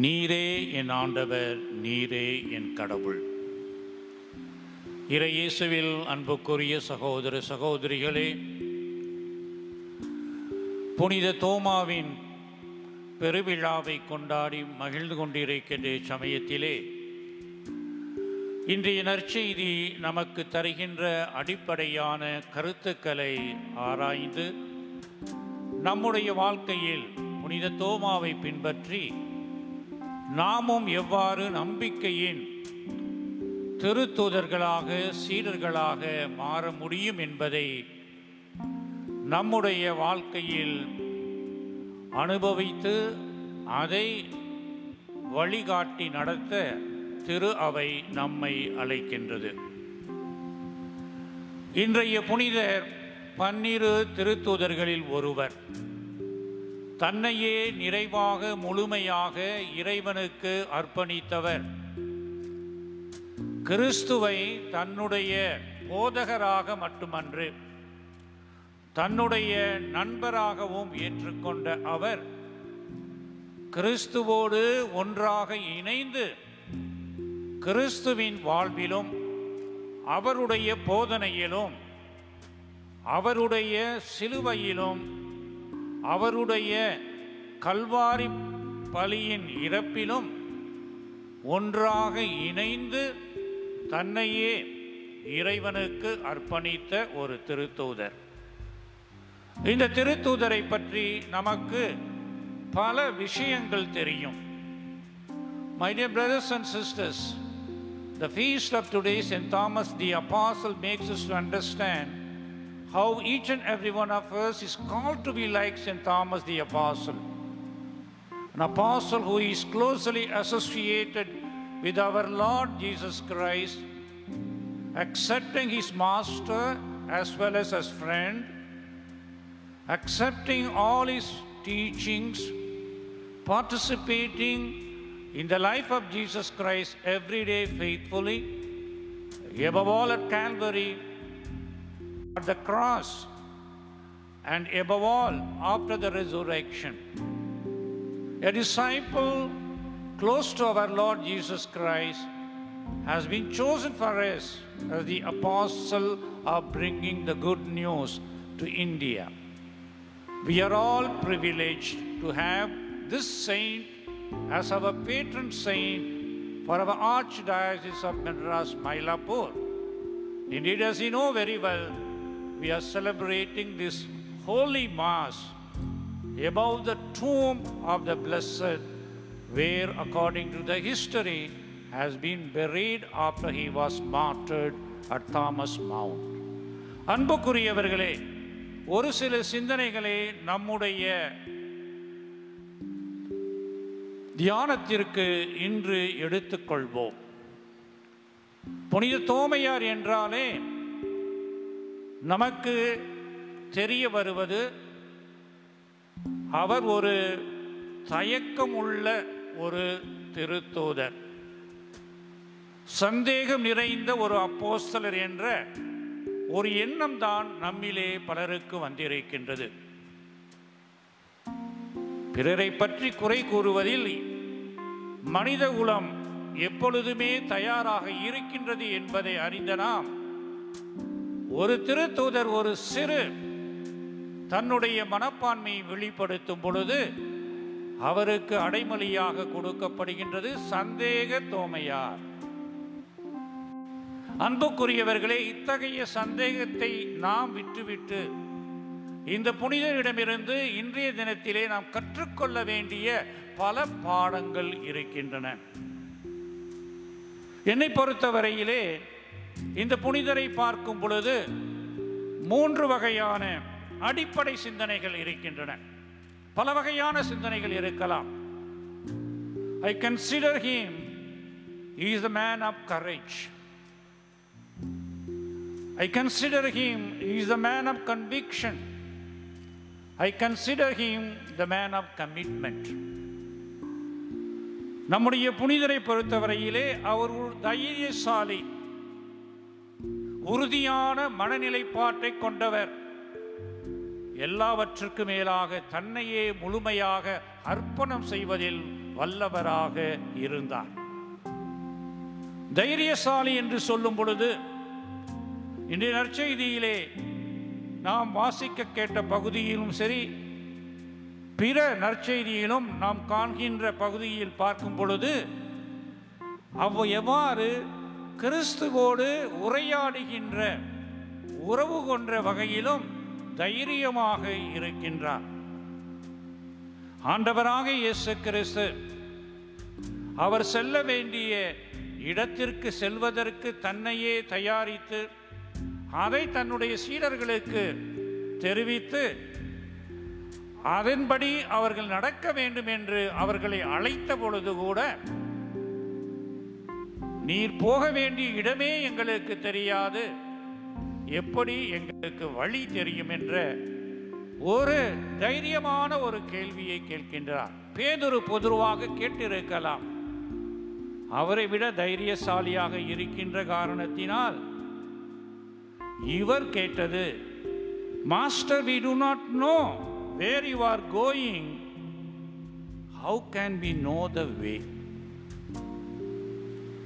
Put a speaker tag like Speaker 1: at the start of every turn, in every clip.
Speaker 1: நீரே என் ஆண்டவர் நீரே என் கடவுள். இறையேசுவில் அன்புக்குரிய சகோதர சகோதரிகளே புனித தோமாவின் பெருவிழாவை கொண்டாடி மகிழ்ந்து கொண்டிருக்கின்ற சமயத்திலே இன்றைய நற்செய்தி நமக்கு தருகின்ற அடிப்படையான கருத்துக்களை ஆராய்ந்து நம்முடைய வாழ்க்கையில் புனித தோமாவை பின்பற்றி நாமும் எவ்வாறு நம்பிக்கையின் திருத்தூதர்களாக சீடர்களாக மாற முடியும் என்பதை நம்முடைய வாழ்க்கையில் அனுபவித்து அதை வழிகாட்டி நடத்த திரு அவை நம்மை அழைக்கின்றது. இன்றைய புனிதர் பன்னிரு திருத்தூதர்களில் ஒருவர். தன்னையே நிறைவாக முழுமையாக இறைவனுக்கு அர்ப்பணித்தவர். கிறிஸ்துவை தன்னுடைய போதகராக மட்டுமன்று தன்னுடைய நண்பராகவும் ஏற்றுக்கொண்ட அவர் கிறிஸ்துவோடு ஒன்றாக இணைந்து கிறிஸ்துவின் வாழ்விலும் அவருடைய போதனையிலும் அவருடைய சிலுவையிலும் அவருடைய கல்வாரி பலியின் இறப்பிலும் ஒன்றாக இணைந்து தன்னையே இறைவனுக்கு அர்ப்பணித்த ஒரு திருத்தூதர் இந்த திருத்தூதரை பற்றி நமக்கு பல விஷயங்கள் தெரியும் My dear brothers and sisters, the feast of today, St. Thomas the Apostle, makes us to understand how each and every one of us is called to be like St. Thomas the Apostle. An apostle who is closely associated with our Lord Jesus Christ, accepting his master as well as his friend, accepting all his teachings, participating in the life of Jesus Christ every day faithfully, above all at Calvary, at the cross, and above all after the resurrection. A disciple close to our Lord Jesus Christ has been chosen for us as the apostle of bringing the good news to India. We are all privileged to have this saint as our patron saint for our Archdiocese of Madras, Mylapore. Indeed, as you know very well, we are celebrating this holy Mass above the tomb of the Blessed, where, according to the history, has been buried after he was martyred at Thomas Mount. அன்புக்குரியவர்களே ஒரு சில சிந்தனைகளை நம்முடைய தியானத்திற்கு இன்று எடுத்துக்கொள்வோம் புனித தோமையார் என்றாலே நமக்கு தெரிய வருவது அவர் ஒரு தயக்கம் உள்ள ஒரு திருத்தூதர். சந்தேகம் நிறைந்த ஒரு அப்போஸ்தலர் என்ற ஒரு எண்ணம் தான் நம்மிலே பலருக்கு வந்திருக்கின்றது. பிறரை பற்றி குறை கூறுவதில் மனித குலம் எப்பொழுதுமே தயாராக இருக்கின்றது என்பதை அறிந்த நாம் ஒரு திருத்தூதர் ஒரு சிறு தன்னுடைய மனப்பான்மையை வெளிப்படுத்தும் பொழுது அவருக்கு அடைமொழியாக கொடுக்கப்படுகின்றது சந்தேக தோமையார். அன்புக்குரியவர்களே இத்தகைய சந்தேகத்தை நாம் விட்டுவிட்டு இந்த புனிதரிடமிருந்து இன்றைய தினத்திலே நாம் கற்றுக்கொள்ள வேண்டிய பல பாடங்கள் இருக்கின்றன. என்னை பொறுத்தவரையிலே இந்த புனிதரை பார்க்கும் பொழுது மூன்று வகையான அடிப்படை சிந்தனைகள் இருக்கின்றன. பல வகையான சிந்தனைகள் இருக்கலாம். I consider him is the man of courage I consider him is the man of conviction I consider him the man of commitment நம்முடைய புனிதரை பொறுத்தவரையிலே அவர் ஒரு தைரியசாலி. உறுதியான மனநிலைப்பாட்டை கொண்டவர். எல்லாவற்றுக்கு மேலாக தன்னையே முழுமையாக அர்ப்பணம் செய்வதில் வல்லவராக இருந்தார். தைரியசாலி என்று சொல்லும் பொழுது இன்றைய நற்செய்தியிலே நாம் வாசிக்க கேட்ட பகுதியிலும் சரி பிற நற்செய்தியிலும் நாம் காண்கின்ற பகுதியில் பார்க்கும் பொழுது அவ் எவ்வாறு கிறிஸ்துவோடு உரையாடுகின்ற உறவு கொன்ற வகையிலும் தைரியமாக இருக்கின்றார். ஆண்டவராக இயேசு கிறிஸ்து அவர் செல்ல வேண்டிய இடத்திற்கு செல்வதற்கு தன்னையே தயாரித்து அதை தன்னுடைய சீடர்களுக்கு தெரிவித்து அதன்படி அவர்கள் நடக்க வேண்டும் என்று அவர்களை அழைத்த பொழுது கூட நீர் போக வேண்டிய இடமே எங்களுக்கு தெரியாது. எப்படி எங்களுக்கு வழி தெரியும் என்ற ஒரு தைரியமான ஒரு கேள்வியை கேட்கின்றார். பேதுரு பொதுவாக கேட்டிருக்கலாம். அவரை விட தைரியசாலியாக இருக்கின்ற காரணத்தினால் இவர் கேட்டது master we do not know where you are going how can we know the way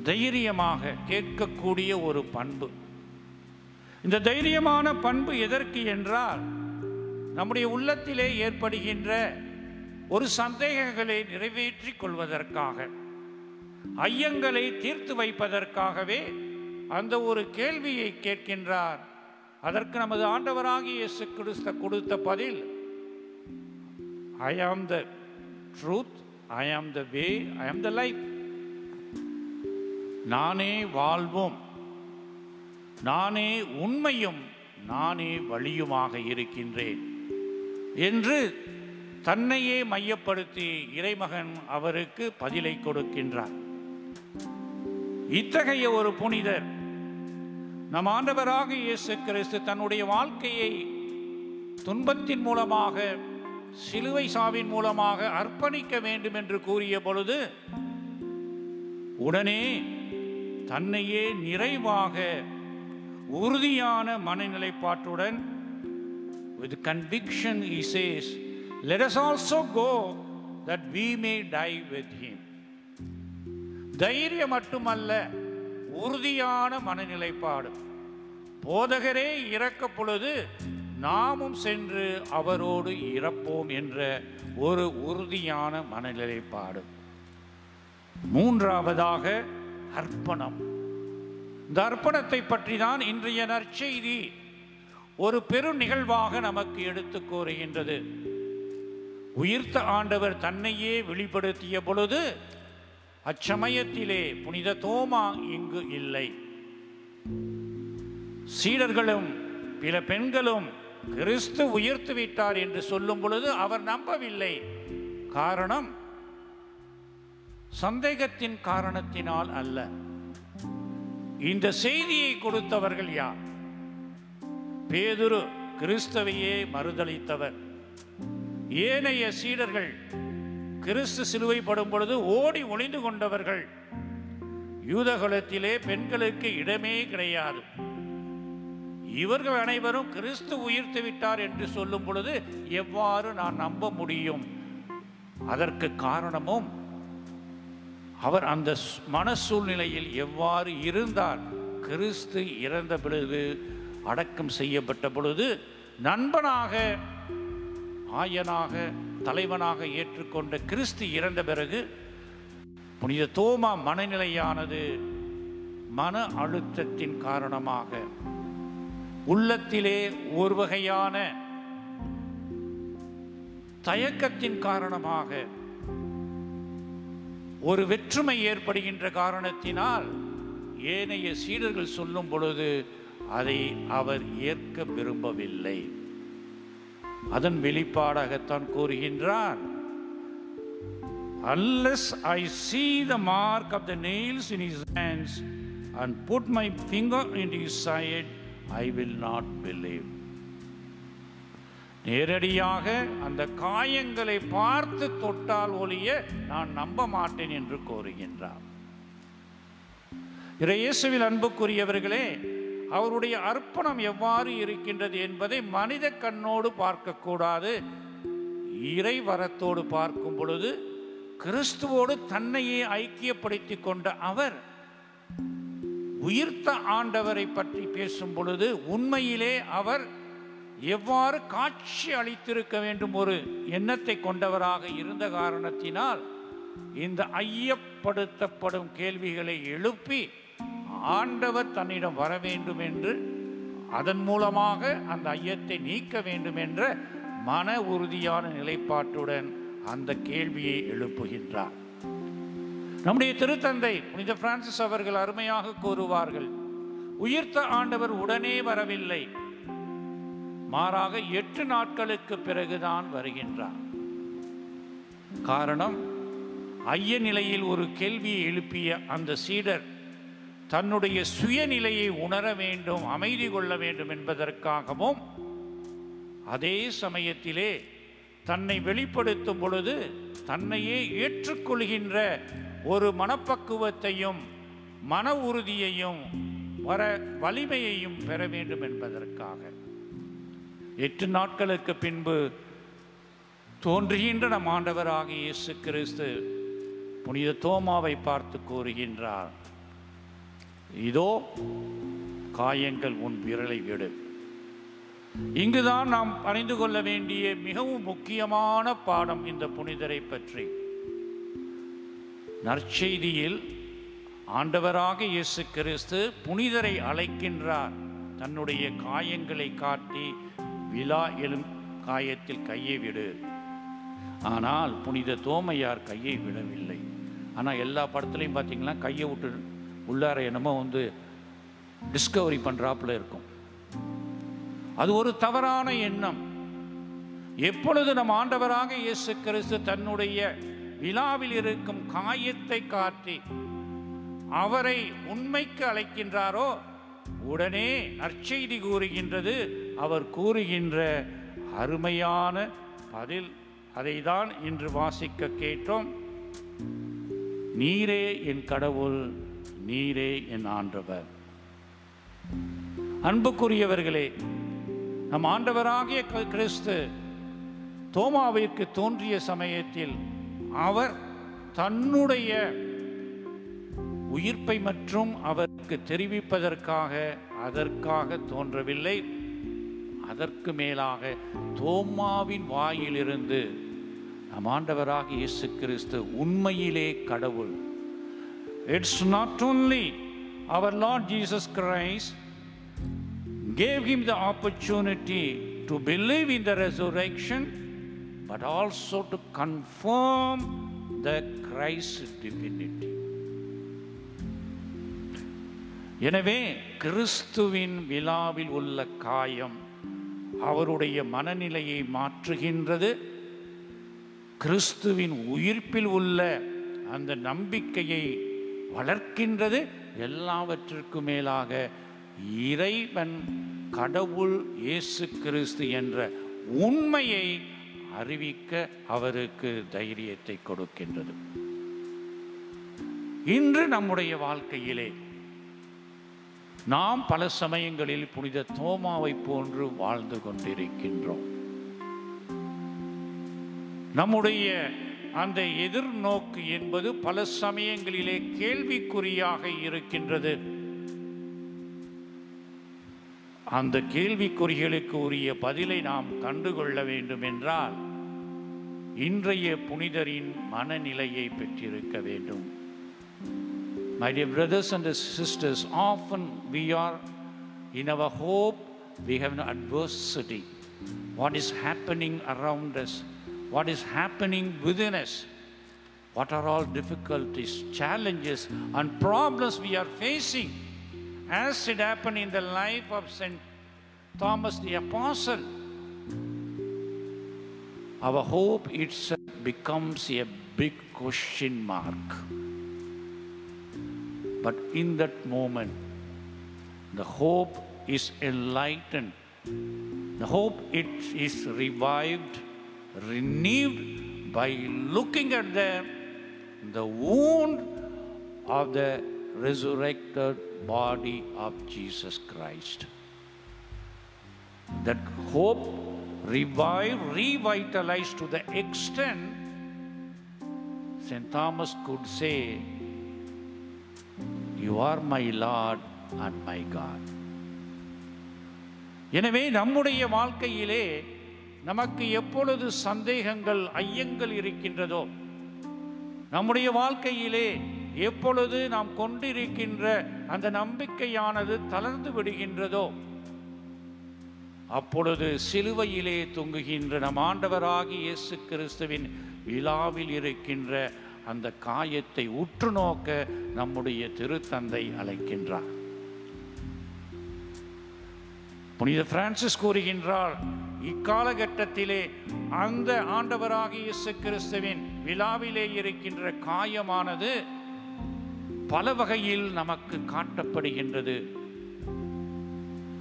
Speaker 1: தைரியமாக கேட்கக்கூடிய ஒரு பண்பு. இந்த தைரியமான பண்பு எதற்கு என்றால் நம்முடைய உள்ளத்திலே ஏற்படுகின்ற ஒரு சந்தேகங்களை நிறைவேற்றிக் கொள்வதற்காக ஐயங்களை தீர்த்து வைப்பதற்காகவே அந்த ஒரு கேள்வியை கேட்கின்றார். அதற்கு நமது ஆண்டவராகிய இயேசு கிறிஸ்த கொடுத்த பதில் ஐ ஆம் த ட்ரூத் ஐ ஆம் த வே ஐ ஆம் த லைஃப் நானே வாழ்வும். நானே உண்மையும் நானே வழியுமாக இருக்கின்றேன். என்று தன்னையே மையப்படுத்தி இறைமகன் அவருக்கு பதிலை கொடுக்கின்றார். இத்தகைய ஒரு புனிதர் நம் ஆண்டவராக இயேசு கிறிஸ்து தன்னுடைய வாழ்க்கையை துன்பத்தின் மூலமாக சிலுவை சாவின் மூலமாக அர்ப்பணிக்க வேண்டும் என்று கூறிய பொழுது உடனே தன்னையே நிறைவாக உறுதியான மனநிலைப்பாட்டுடன் with conviction he says let us also go that we may die with him. தைரியம் மட்டுமல்ல உறுதியான மனநிலைப்பாடு. போதகரே இறக்க பொழுது நாமும் சென்று அவரோடு இறப்போம் என்ற ஒரு உறுதியான மனநிலைப்பாடு. மூன்றாவதாக அர்ப்பணம். இந்த அர்ப்பணத்தை பற்றி தான் இன்றைய நற்செய்தி ஒரு பெரு நிகழ்வாக நமக்கு எடுத்து கூறுகின்றது. உயிர்த்த ஆண்டவர் தன்னையே வெளிப்படுத்திய பொழுது அச்சமயத்திலே புனித தோமா இங்கு இல்லை. சீடர்களும் பிற பெண்களும் கிறிஸ்து உயர்த்து விட்டார் என்று சொல்லும் பொழுது அவர் நம்பவில்லை. காரணம் சந்தேகத்தின் காரணத்தினால் அல்ல. இந்த செய்தியை கொடுத்தவர்கள் யார்? பேதுரு கிறிஸ்தவையே மறுதளித்தவர். ஏனைய சீடர்கள் கிறிஸ்து சிலுவைப்படும் பொழுது ஓடி ஒளிந்து கொண்டவர்கள். யூதகுலத்திலே பெண்களுக்கு இடமே கிடையாது. இவர்கள் அனைவரும் கிறிஸ்து உயிர்த்து விட்டார் என்று சொல்லும் பொழுது எவ்வாறு நான் நம்ப முடியும்? அதற்கு காரணமும் அவர் அந்த ஸ்- மன சூழ்நிலையில் எவ்வாறு இருந்தார்? கிறிஸ்து இறந்த பொழுது அடக்கம் செய்யப்பட்ட பொழுது நண்பனாக ஆயனாக தலைவனாக ஏற்றுக்கொண்ட கிறிஸ்து இறந்த பிறகு புனித தோமா மனநிலையானது மன அழுத்தத்தின் காரணமாக உள்ளத்திலே ஒரு வகையான தயக்கத்தின் காரணமாக ஒரு வெற்றுமை ஏற்படுகின்ற காரணத்தினால் ஏனைய சீடர்கள் சொல்லும் பொழுது அதை அவர் ஏற்க விரும்பவில்லை அதன் வெளிப்பாடாகத்தான் கூறுகின்றார் unless I see the mark of the nails in his hands and put my finger into his side, I will not believe. நேரடியாக அந்த காயங்களை பார்த்து தொட்டால் ஒழிய நான் நம்ப மாட்டேன் என்று கூறுகின்றார் இறையேசுவில் அன்புக்குரியவர்களே அவருடைய அர்ப்பணம் எவ்வாறு இருக்கின்றது என்பதை மனித கண்ணோடு பார்க்கக்கூடாது இறை வரத்தோடு பார்க்கும் பொழுது கிறிஸ்துவோடு தன்னையே ஐக்கியப்படுத்தி கொண்ட அவர் உயிர்த்த ஆண்டவரை பற்றி பேசும் பொழுது உண்மையிலே அவர் எவ்வாறு காட்சி அளித்திருக்க வேண்டும் ஒரு எண்ணத்தை கொண்டவராக இருந்த காரணத்தினால் இந்த ஐயப்படுத்தப்படும் கேள்விகளை எழுப்பி ஆண்டவர் தன்னிடம் வர வேண்டும் என்று அதன் மூலமாக அந்த ஐயத்தை நீக்க வேண்டும் என்ற மன உறுதியான நிலைப்பாட்டுடன் அந்த கேள்வியை எழுப்புகின்றார். நம்முடைய திருத்தந்தை புனித பிரான்சிஸ் அவர்கள் அருமையாக கூறுவார்கள் உயிர்த்த ஆண்டவர் உடனே வரவில்லை. மாறாக எட்டு நாட்களுக்கு பிறகுதான் வருகின்றார் காரணம் ஐய நிலையில் ஒரு கேள்வியை எழுப்பிய அந்த சீடர் தன்னுடைய சுயநிலையை உணர வேண்டும் அமைதி கொள்ள வேண்டும் என்பதற்காகவும் அதே சமயத்திலே தன்னை வெளிப்படுத்தும் பொழுது தன்னையே ஏற்றுக்கொள்கின்ற ஒரு மனப்பக்குவத்தையும் மன உறுதியையும் வர வலிமையையும் பெற வேண்டும் என்பதற்காக. எட்டு நாட்களுக்கு பின்பு தோன்றுகின்ற நம் ஆண்டவராக இயேசு கிறிஸ்து. புனித தோமாவை பார்த்து கூறுகின்றார் இதோ காயங்கள் உன் விரலை விடு. இங்குதான் நாம் அறிந்து கொள்ள வேண்டிய மிகவும் முக்கியமான பாடம் இந்த புனிதரை பற்றி. நற்செய்தியில் ஆண்டவராக இயேசு கிறிஸ்து புனிதரை அழைக்கின்றார். தன்னுடைய காயங்களை காட்டி விழா எழும் காயத்தில் கையை விடு. ஆனால் புனித தோமையார் கையை விடவில்லை. ஆனால் எல்லா படத்துலையும் பார்த்தீங்கன்னா கையை விட்டு உள்ளார என்னமோ வந்து டிஸ்கவரி பண்ணுறாப்புல இருக்கும். அது ஒரு தவறான எண்ணம். எப்பொழுது நம் ஆண்டவராக இயேசு கிறிஸ்து தன்னுடைய விழாவில் இருக்கும் காயத்தை காட்டி அவரை உண்மைக்கு அழைக்கின்றாரோ உடனே நற்செய்தி கூறுகின்றது அவர் கூறுகின்ற அருமையான பதில் அதை தான் இன்று வாசிக்க கேட்டோம். நீரே என் கடவுள் நீரே என் ஆண்டவர். அன்புக்குரியவர்களே நம் ஆண்டவராகிய கிறிஸ்து தோமாவிற்கு தோன்றிய சமயத்தில் அவர் தன்னுடைய உயிர்ப்பை மற்றும் அவருக்கு தெரிவிப்பதற்காக அதற்காக தோன்றவில்லை. அதற்கு மேலாக தோமாவின் வாயிலிருந்து நம் ஆண்டவராக இயேசு கிறிஸ்து உண்மையிலே கடவுள் it's not only our Lord Jesus Christ gave him the opportunity to believe in the resurrection but also to confirm the Christ divinity எனவே கிறிஸ்துவின் விழாவில் உள்ள காயம் அவருடைய மனநிலையை மாற்றுகின்றது. கிறிஸ்துவின் உயிர்ப்பில் உள்ள அந்த நம்பிக்கையை வளர்க்கின்றது. எல்லாவற்றிற்கும் மேலாக இறைவன் கடவுள் இயேசு கிறிஸ்து என்ற உண்மையை அறிவிக்க அவருக்கு தைரியத்தை கொடுக்கின்றது. இன்று நம்முடைய வாழ்க்கையிலே நாம் பல சமயங்களில் புனித தோமாவை போன்று வாழ்ந்து கொண்டிருக்கின்றோம். நம்முடைய அந்த எதிர்நோக்கு என்பது பல சமயங்களிலே கேள்விக்குறியாக இருக்கின்றது. அந்த கேள்விக்குறிகளுக்கு உரிய பதிலை நாம் கண்டுகொள்ள வேண்டும் என்றால் இன்றைய புனிதரின் மனநிலையை பெற்றிருக்க வேண்டும். My dear brothers and sisters, often we are in our hope, we have an adversity. What is happening around us? What is happening within us? What are all difficulties, challenges, and problems we are facing? As it happened in the life of St. Thomas the Apostle, our hope itself becomes a big question mark. But in that moment, the hope is enlightened. The hope it is revived, renewed by looking at the, the wound of the resurrected body of Jesus Christ. That hope revived, revitalized to the extent St. Thomas could say, you are my Lord and my God எனவே நம்முடைய வாழ்க்கையிலே நமக்கு எப்பொழுது சந்தேகங்கள் ஐயங்கள் இருக்கின்றதோ நம்முடைய வாழ்க்கையிலே எப்பொழுது நாம் கொண்டிருக்கின்ற அந்த நம்பிக்கையானது தளர்ந்து விடுகின்றதோ அப்பொழுது சிலுவையிலே தொங்குகின்ற நம் ஆண்டவராகி இயேசு கிறிஸ்துவின் விழாவில் இருக்கின்ற அந்த காயத்தை உற்று நோக்க நம்முடைய திருத்தந்தை அழைக்கின்றார். புனித பிரான்சிஸ் கூறுகின்றார் இக்காலகட்டத்திலே அந்த ஆண்டவராக இயேசு கிறிஸ்துவின் விழாவிலே இருக்கின்ற காயமானது பல வகையில் நமக்கு காட்டப்படுகின்றது.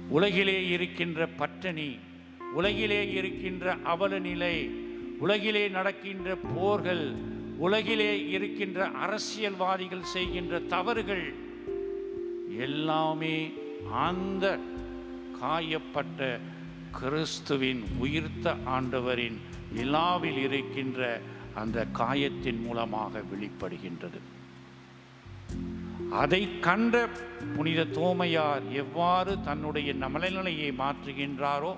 Speaker 1: உலகிலே இருக்கின்ற பட்டினி உலகிலே இருக்கின்ற அவல நிலை உலகிலே நடக்கின்ற போர்கள் உலகிலே இருக்கின்ற அரசியல்வாதிகள் செய்கின்ற தவறுகள் எல்லாமே அந்த காயப்பட்ட கிறிஸ்துவின் உயிர்த்த ஆண்டவரின் விழாவில் இருக்கின்ற அந்த காயத்தின் மூலமாக வெளிப்படுகின்றது. அதை கண்ட புனித தோமையார் எவ்வாறு தன்னுடைய மனநிலையை மாற்றுகின்றாரோ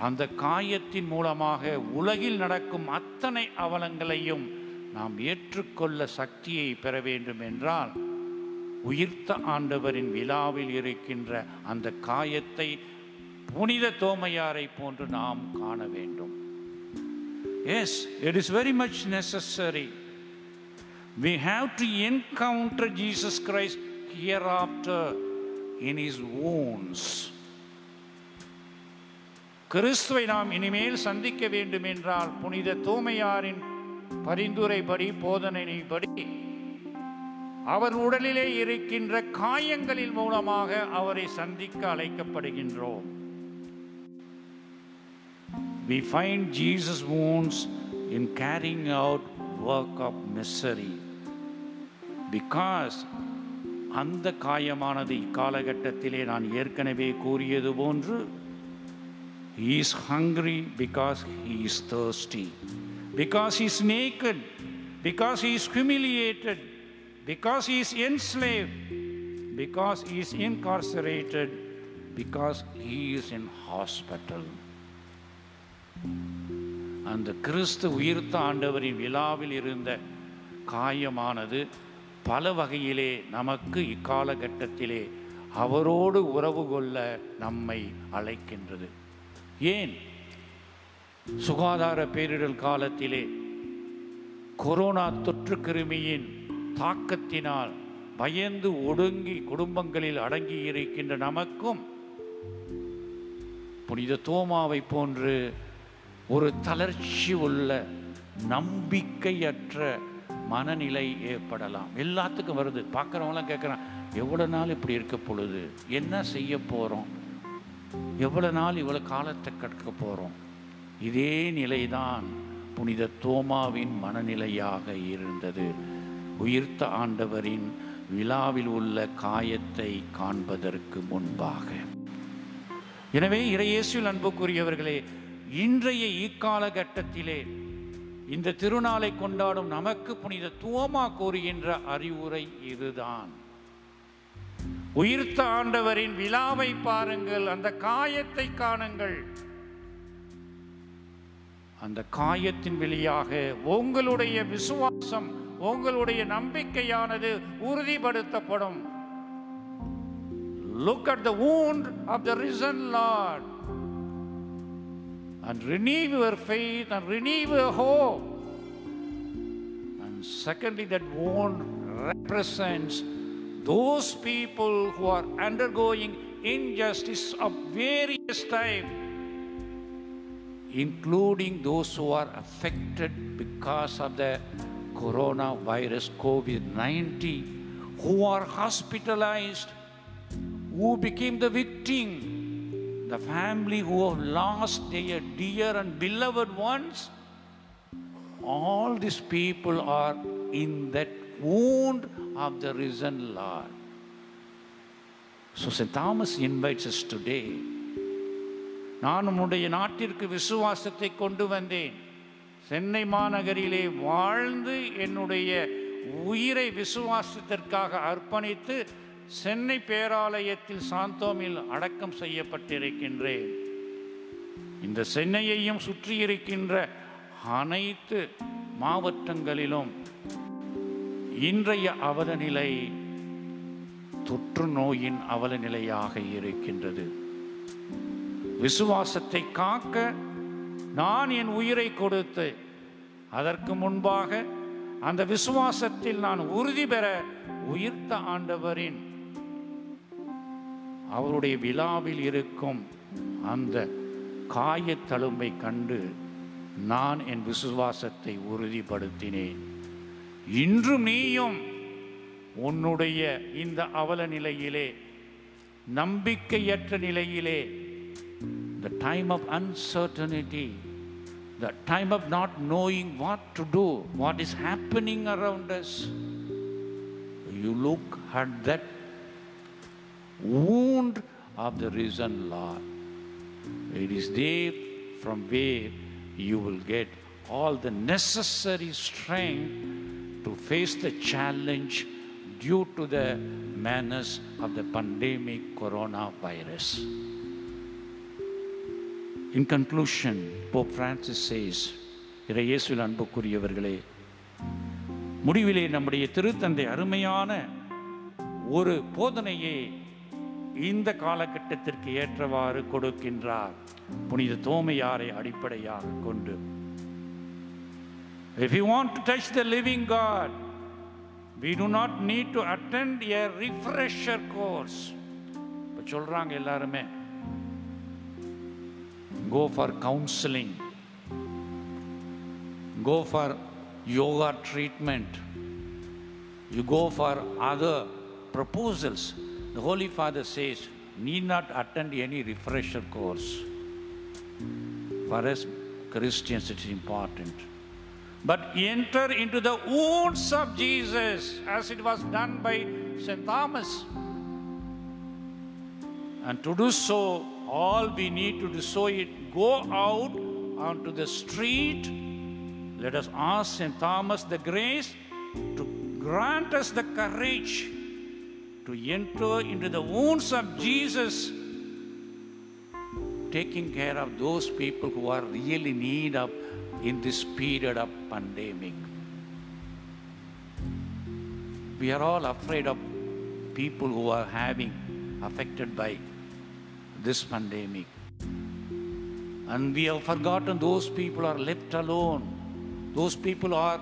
Speaker 1: அந்த காயத்தின் மூலமாக உலகில் நடக்கும் அத்தனை அவலங்களையும் நாம் ஏற்றுக்கொள்ள சக்தியை பெற வேண்டும் என்றால் உயிர்த்த ஆண்டவரின் விழாவில் இருக்கின்ற அந்த காயத்தை புனித தோமையாரை போன்று நாம் காண வேண்டும். Yes it is very much necessary we have to encounter Jesus Christ hereafter in is once கிறிஸ்துவை நாம் இனிமேல் சந்திக்க வேண்டும் என்றால் புனித தூமையாரின் பரிந்துரைப்படி போதனைப்படி அவர் உடலிலே இருக்கின்ற காயங்களின் மூலமாக அவரை சந்திக்க அழைக்கப்படுகின்றோம் We find Jesus' wounds in carrying out work of misery. Because அந்த காயமானது இக்காலகட்டத்திலே நான் ஏற்கனவே கூறியது போன்று he is hungry because he is thirsty because he is naked because he is humiliated because he is enslaved because he is incarcerated because he is in hospital அந்த கிறிஸ்து உயிர்த்த ஆண்டவரின் விழாவில் இருந்த காயமானது பல வகையிலே நமக்கு இக்காலகட்டத்திலே அவரோடு உறவு கொள்ள நம்மை அழைக்கின்றது ஏன்? சுகாதார பேரிடர் காலத்திலே கொரோனா தொற்று கிருமியின் தாக்கத்தினால் பயந்து ஒடுங்கி குடும்பங்களில் அடங்கி இருக்கின்ற நமக்கும் புனித தோமாவை போன்று ஒரு தளர்ச்சி உள்ள நம்பிக்கையற்ற மனநிலை ஏற்படலாம். எல்லாத்துக்கும் வருது. பார்க்குறவங்களாம் கேட்குறான் எவ்வளோ நாள் இப்படி இருக்க பொழுது? என்ன செய்ய போகிறோம் எவ்வளோ நாள் இவ்வளோ காலத்தை கற்க போகிறோம் இதே நிலைதான் புனித தோமாவின் மனநிலையாக இருந்தது. உயிர்த்த ஆண்டவரின் விழாவில் உள்ள காயத்தை காண்பதற்கு முன்பாக. எனவே இறையேசுவில் அன்புக்குரியவர்களே இன்றைய இக்காலகட்டத்திலே இந்த திருநாளை கொண்டாடும் நமக்கு புனித தோமா கூறுகின்ற அறிவுரை இதுதான். உயிர்த்த ஆண்டவரின் விழாவை பாருங்கள். அந்த காயத்தை காணுங்கள். அந்த காயத்தின் வெளியாக உங்களுடைய விசுவாசம் உங்களுடைய நம்பிக்கையானது உறுதிப்படுத்தப்படும். Look at the wound of the risen Lord. And renew your faith and renew your hope. And secondly, that wound represents those people who are undergoing injustice of various type, including those who are affected because of the coronavirus COVID-19, who are hospitalized, who became the victim the family who have lost their dear and beloved ones, all these people are in that wound of the risen Lord. So St. Thomas invites us today. நான் உன்னுடைய நாட்டிற்கு விசுவாசத்தை கொண்டு வந்தேன் சென்னை மாநகரிலே வாழ்ந்து என்னுடைய உயிரை விசுவாசத்திற்காக அர்ப்பணித்து சென்னை பேராலயத்தில் சாந்தோமில் அடக்கம் செய்யப்பட்டிருக்கின்றேன் இந்த சென்னையையும் சுற்றியிருக்கின்ற அனைத்து மாவட்டங்களிலும் இன்றைய அவலநிலை தொற்று நோயின் அவலநிலையாக இருக்கின்றது. விசுவாசத்தை காக்க நான் என் உயிரை கொடுத்து அதற்கு முன்பாக அந்த விசுவாசத்தில் நான் உறுதி பெற உயிர்த்த ஆண்டவரின் அவருடைய விழாவில் இருக்கும் அந்த காயத்தழும்பை கண்டு நான் என் விசுவாசத்தை உறுதிப்படுத்தினேன். இன்றும் நீயும் உன்னுடைய இந்த அவல நிலையிலே நம்பிக்கையற்ற நிலையிலே the time of uncertainty, the time of not knowing what to do, what is happening around us. You look at that wound of the risen Lord. It is there from where you will get all the necessary strength to face the challenge due to the menace of the pandemic coronavirus. In conclusion, Pope Francis says, இறையேசுவில் அன்புக்குரியவர்களே முடிவிலே நம்முடைய திருத்தந்தை அருமையான ஒரு போதனையை இந்த காலகட்டத்திற்கு ஏற்றவாறு கொடுக்கின்றார் புனித தோமையாரை அடிப்படையாக கொண்டு If you want to touch the living God, we do not need to attend a refresher course. இப்போ சொல்றாங்க எல்லாருமே go for counseling, go for yoga treatment, you go for other proposals. The Holy Father says, need not attend any refresher course. For us Christians, it is important. But enter into the wounds of Jesus as it was done by St. Thomas. And to do so, all we need to do so is go out onto the street. Let us ask St. Thomas the grace to grant us the courage to enter into the wounds of Jesus, taking care of those people who are really in need of in this period of pandemic. We are all afraid of people who are having affected by this pandemic. And we have forgotten those people are left alone. Those people are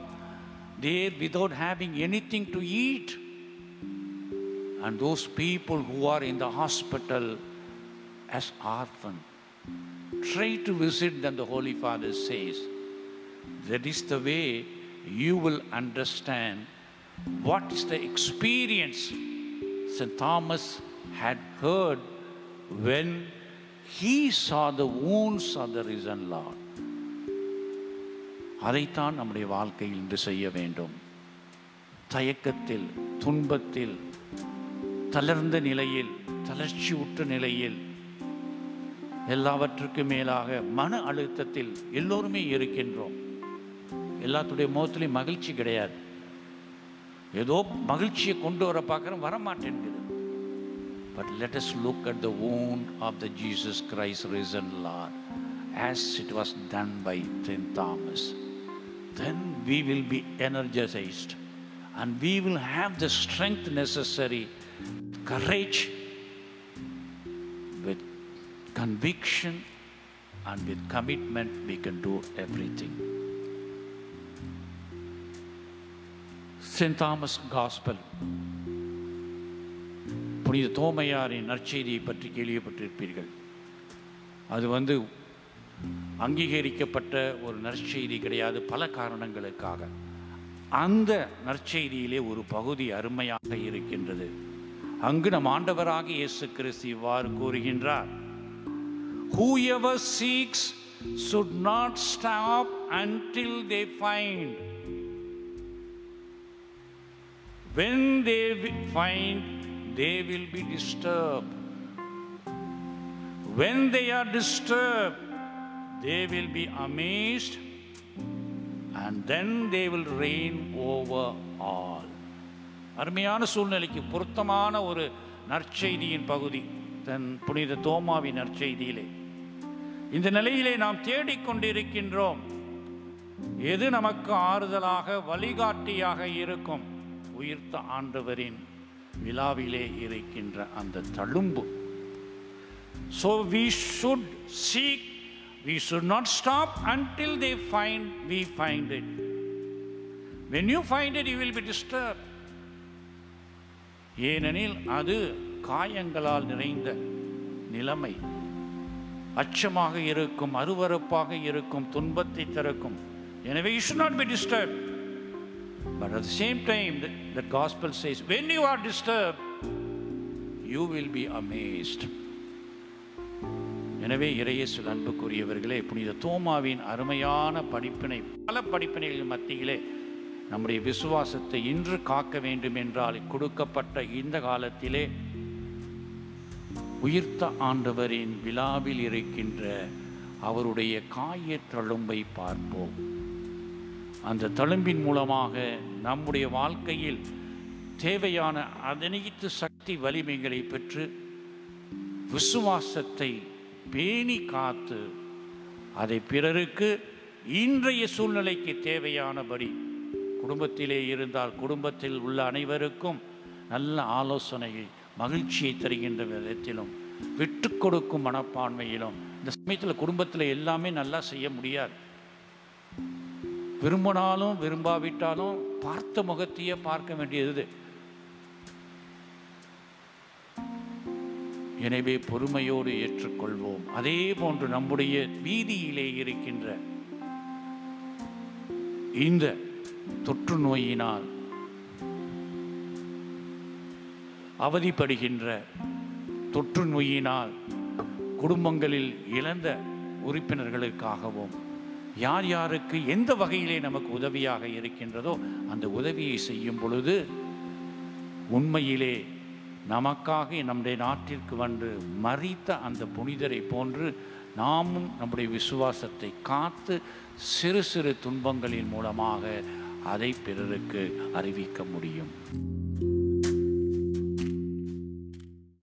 Speaker 1: there without having anything to eat. And those people who are in the hospital as orphans. Try to visit them, the Holy Father says. That is the way you will understand what is the experience St. Thomas had heard when he saw the wounds of the risen Lord. அதைத்தான் நம்முடைய வாழ்க்கையில் இன்று செய்ய வேண்டும் தயக்கத்தில் துன்பத்தில் தளர்ந்த நிலையில் தளர்ச்சியுற்ற நிலையில் எல்லாவற்றுக்கும் மேலாக மன அழுத்தத்தில் எல்லோருமே இருக்கின்றோம் எல்லாத்துடைய முகத்துலையும் மகிழ்ச்சி கிடையாது ஏதோ மகிழ்ச்சியை கொண்டு வர பார்க்குறோம் வரமாட்டேங்குது But let us look at the wound of the Jesus Christ risen Lord as it was done by St. Thomas. Then we will be energized and we will have the strength necessary, courage, with conviction and with commitment, we can do everything. Saint Thomas gospel. புனித தோமையாரின் நற்செய்தியை பற்றி கேள்விப்பட்டிருப்பீர்கள். அது வந்து அங்கீகரிக்கப்பட்ட ஒரு நற்செய்தி கிடையாது பல காரணங்களுக்காக. அந்த நற்செய்தியிலே ஒரு பகுதி அருமையாக இருக்கின்றது. அங்கு நம் ஆண்டவராக இயேசு கிறிஸ்து இவ்வாறு கூறுகின்றார். Whoever seeks should not stop until they find When they find, they will be disturbed. When they are disturbed, they will be amazed and then they will reign over all. அருமையான சூழ்நிலைக்கு பொருத்தமான ஒரு நற்செய்தியின் பகுதி தன் புனித தோமாவின் நற்செய்தியிலே இந்த நிலையிலே நாம் தேடிக்கொண்டிருக்கின்றோம் எது நமக்கு ஆறுதலாக வழிகாட்டியாக இருக்கும் உயிர்த்த ஆண்டவரின் விழாவிலே இருக்கின்ற அந்த தழும்பு so we should seek we should not stop until they find we find it when you find it you will be disturbed ஏனெனில் அது காயங்களால் நிறைந்த நிலைமை அச்சமாக இருக்கும் அருவறுப்பாக இருக்கும் துன்பத்தை திறக்கும் எனவே you should not be disturb but at the same time the, the gospel says when you are disturbed you will be amazed. எனவே இறையேசுல் அன்புக்குரியவர்களே புனித தோமாவின் அருமையான படிப்பினை பல படிப்பினைகள் மத்தியிலே நம்முடைய விசுவாசத்தை இன்று காக்க வேண்டும் என்றால் கொடுக்கப்பட்ட இந்த காலத்திலே உயிர்த்த ஆண்டவரின் விழாவில் இருக்கின்ற அவருடைய காய தழும்பை பார்ப்போம். அந்த தழும்பின் மூலமாக நம்முடைய வாழ்க்கையில் தேவையான அனைத்து சக்தி வலிமைகளை பெற்று விசுவாசத்தை பேணி காத்து அதை பிறருக்கு இன்றைய சூழ்நிலைக்கு தேவையானபடி குடும்பத்திலே இருந்தால் குடும்பத்தில் உள்ள அனைவருக்கும் நல்ல ஆலோசனையை மகிழ்ச்சியை தருகின்ற விதத்திலும் விட்டு கொடுக்கும் மனப்பான்மையிலும் இந்த சமயத்தில் குடும்பத்தில் எல்லாமே நல்லா செய்ய முடியாது. விரும்பினாலும் விரும்பாவிட்டாலும் பார்த்த முகத்தையே பார்க்க வேண்டியது. எனவே பொறுமையோடு ஏற்றுக்கொள்வோம். அதே போன்று நம்முடைய வீதியிலே இருக்கின்ற இந்த தொற்று நோயினால் அவதிப்படுகின்ற தொற்று நோயினால் குடும்பங்களில் இழந்த உறுப்பினர்களுக்காகவும் யார் யாருக்கு எந்த வகையிலே நமக்கு உதவியாக இருக்கின்றதோ அந்த உதவியை செய்யும் பொழுது உண்மையிலே நமக்காக நம்முடைய நாட்டிற்கு வந்து மறித்த அந்த புனிதரை போன்று நாமும் நம்முடைய விசுவாசத்தை காத்து சிறு சிறு துன்பங்களின் மூலமாக அதை பிறருக்கு அறிவிக்க முடியும்.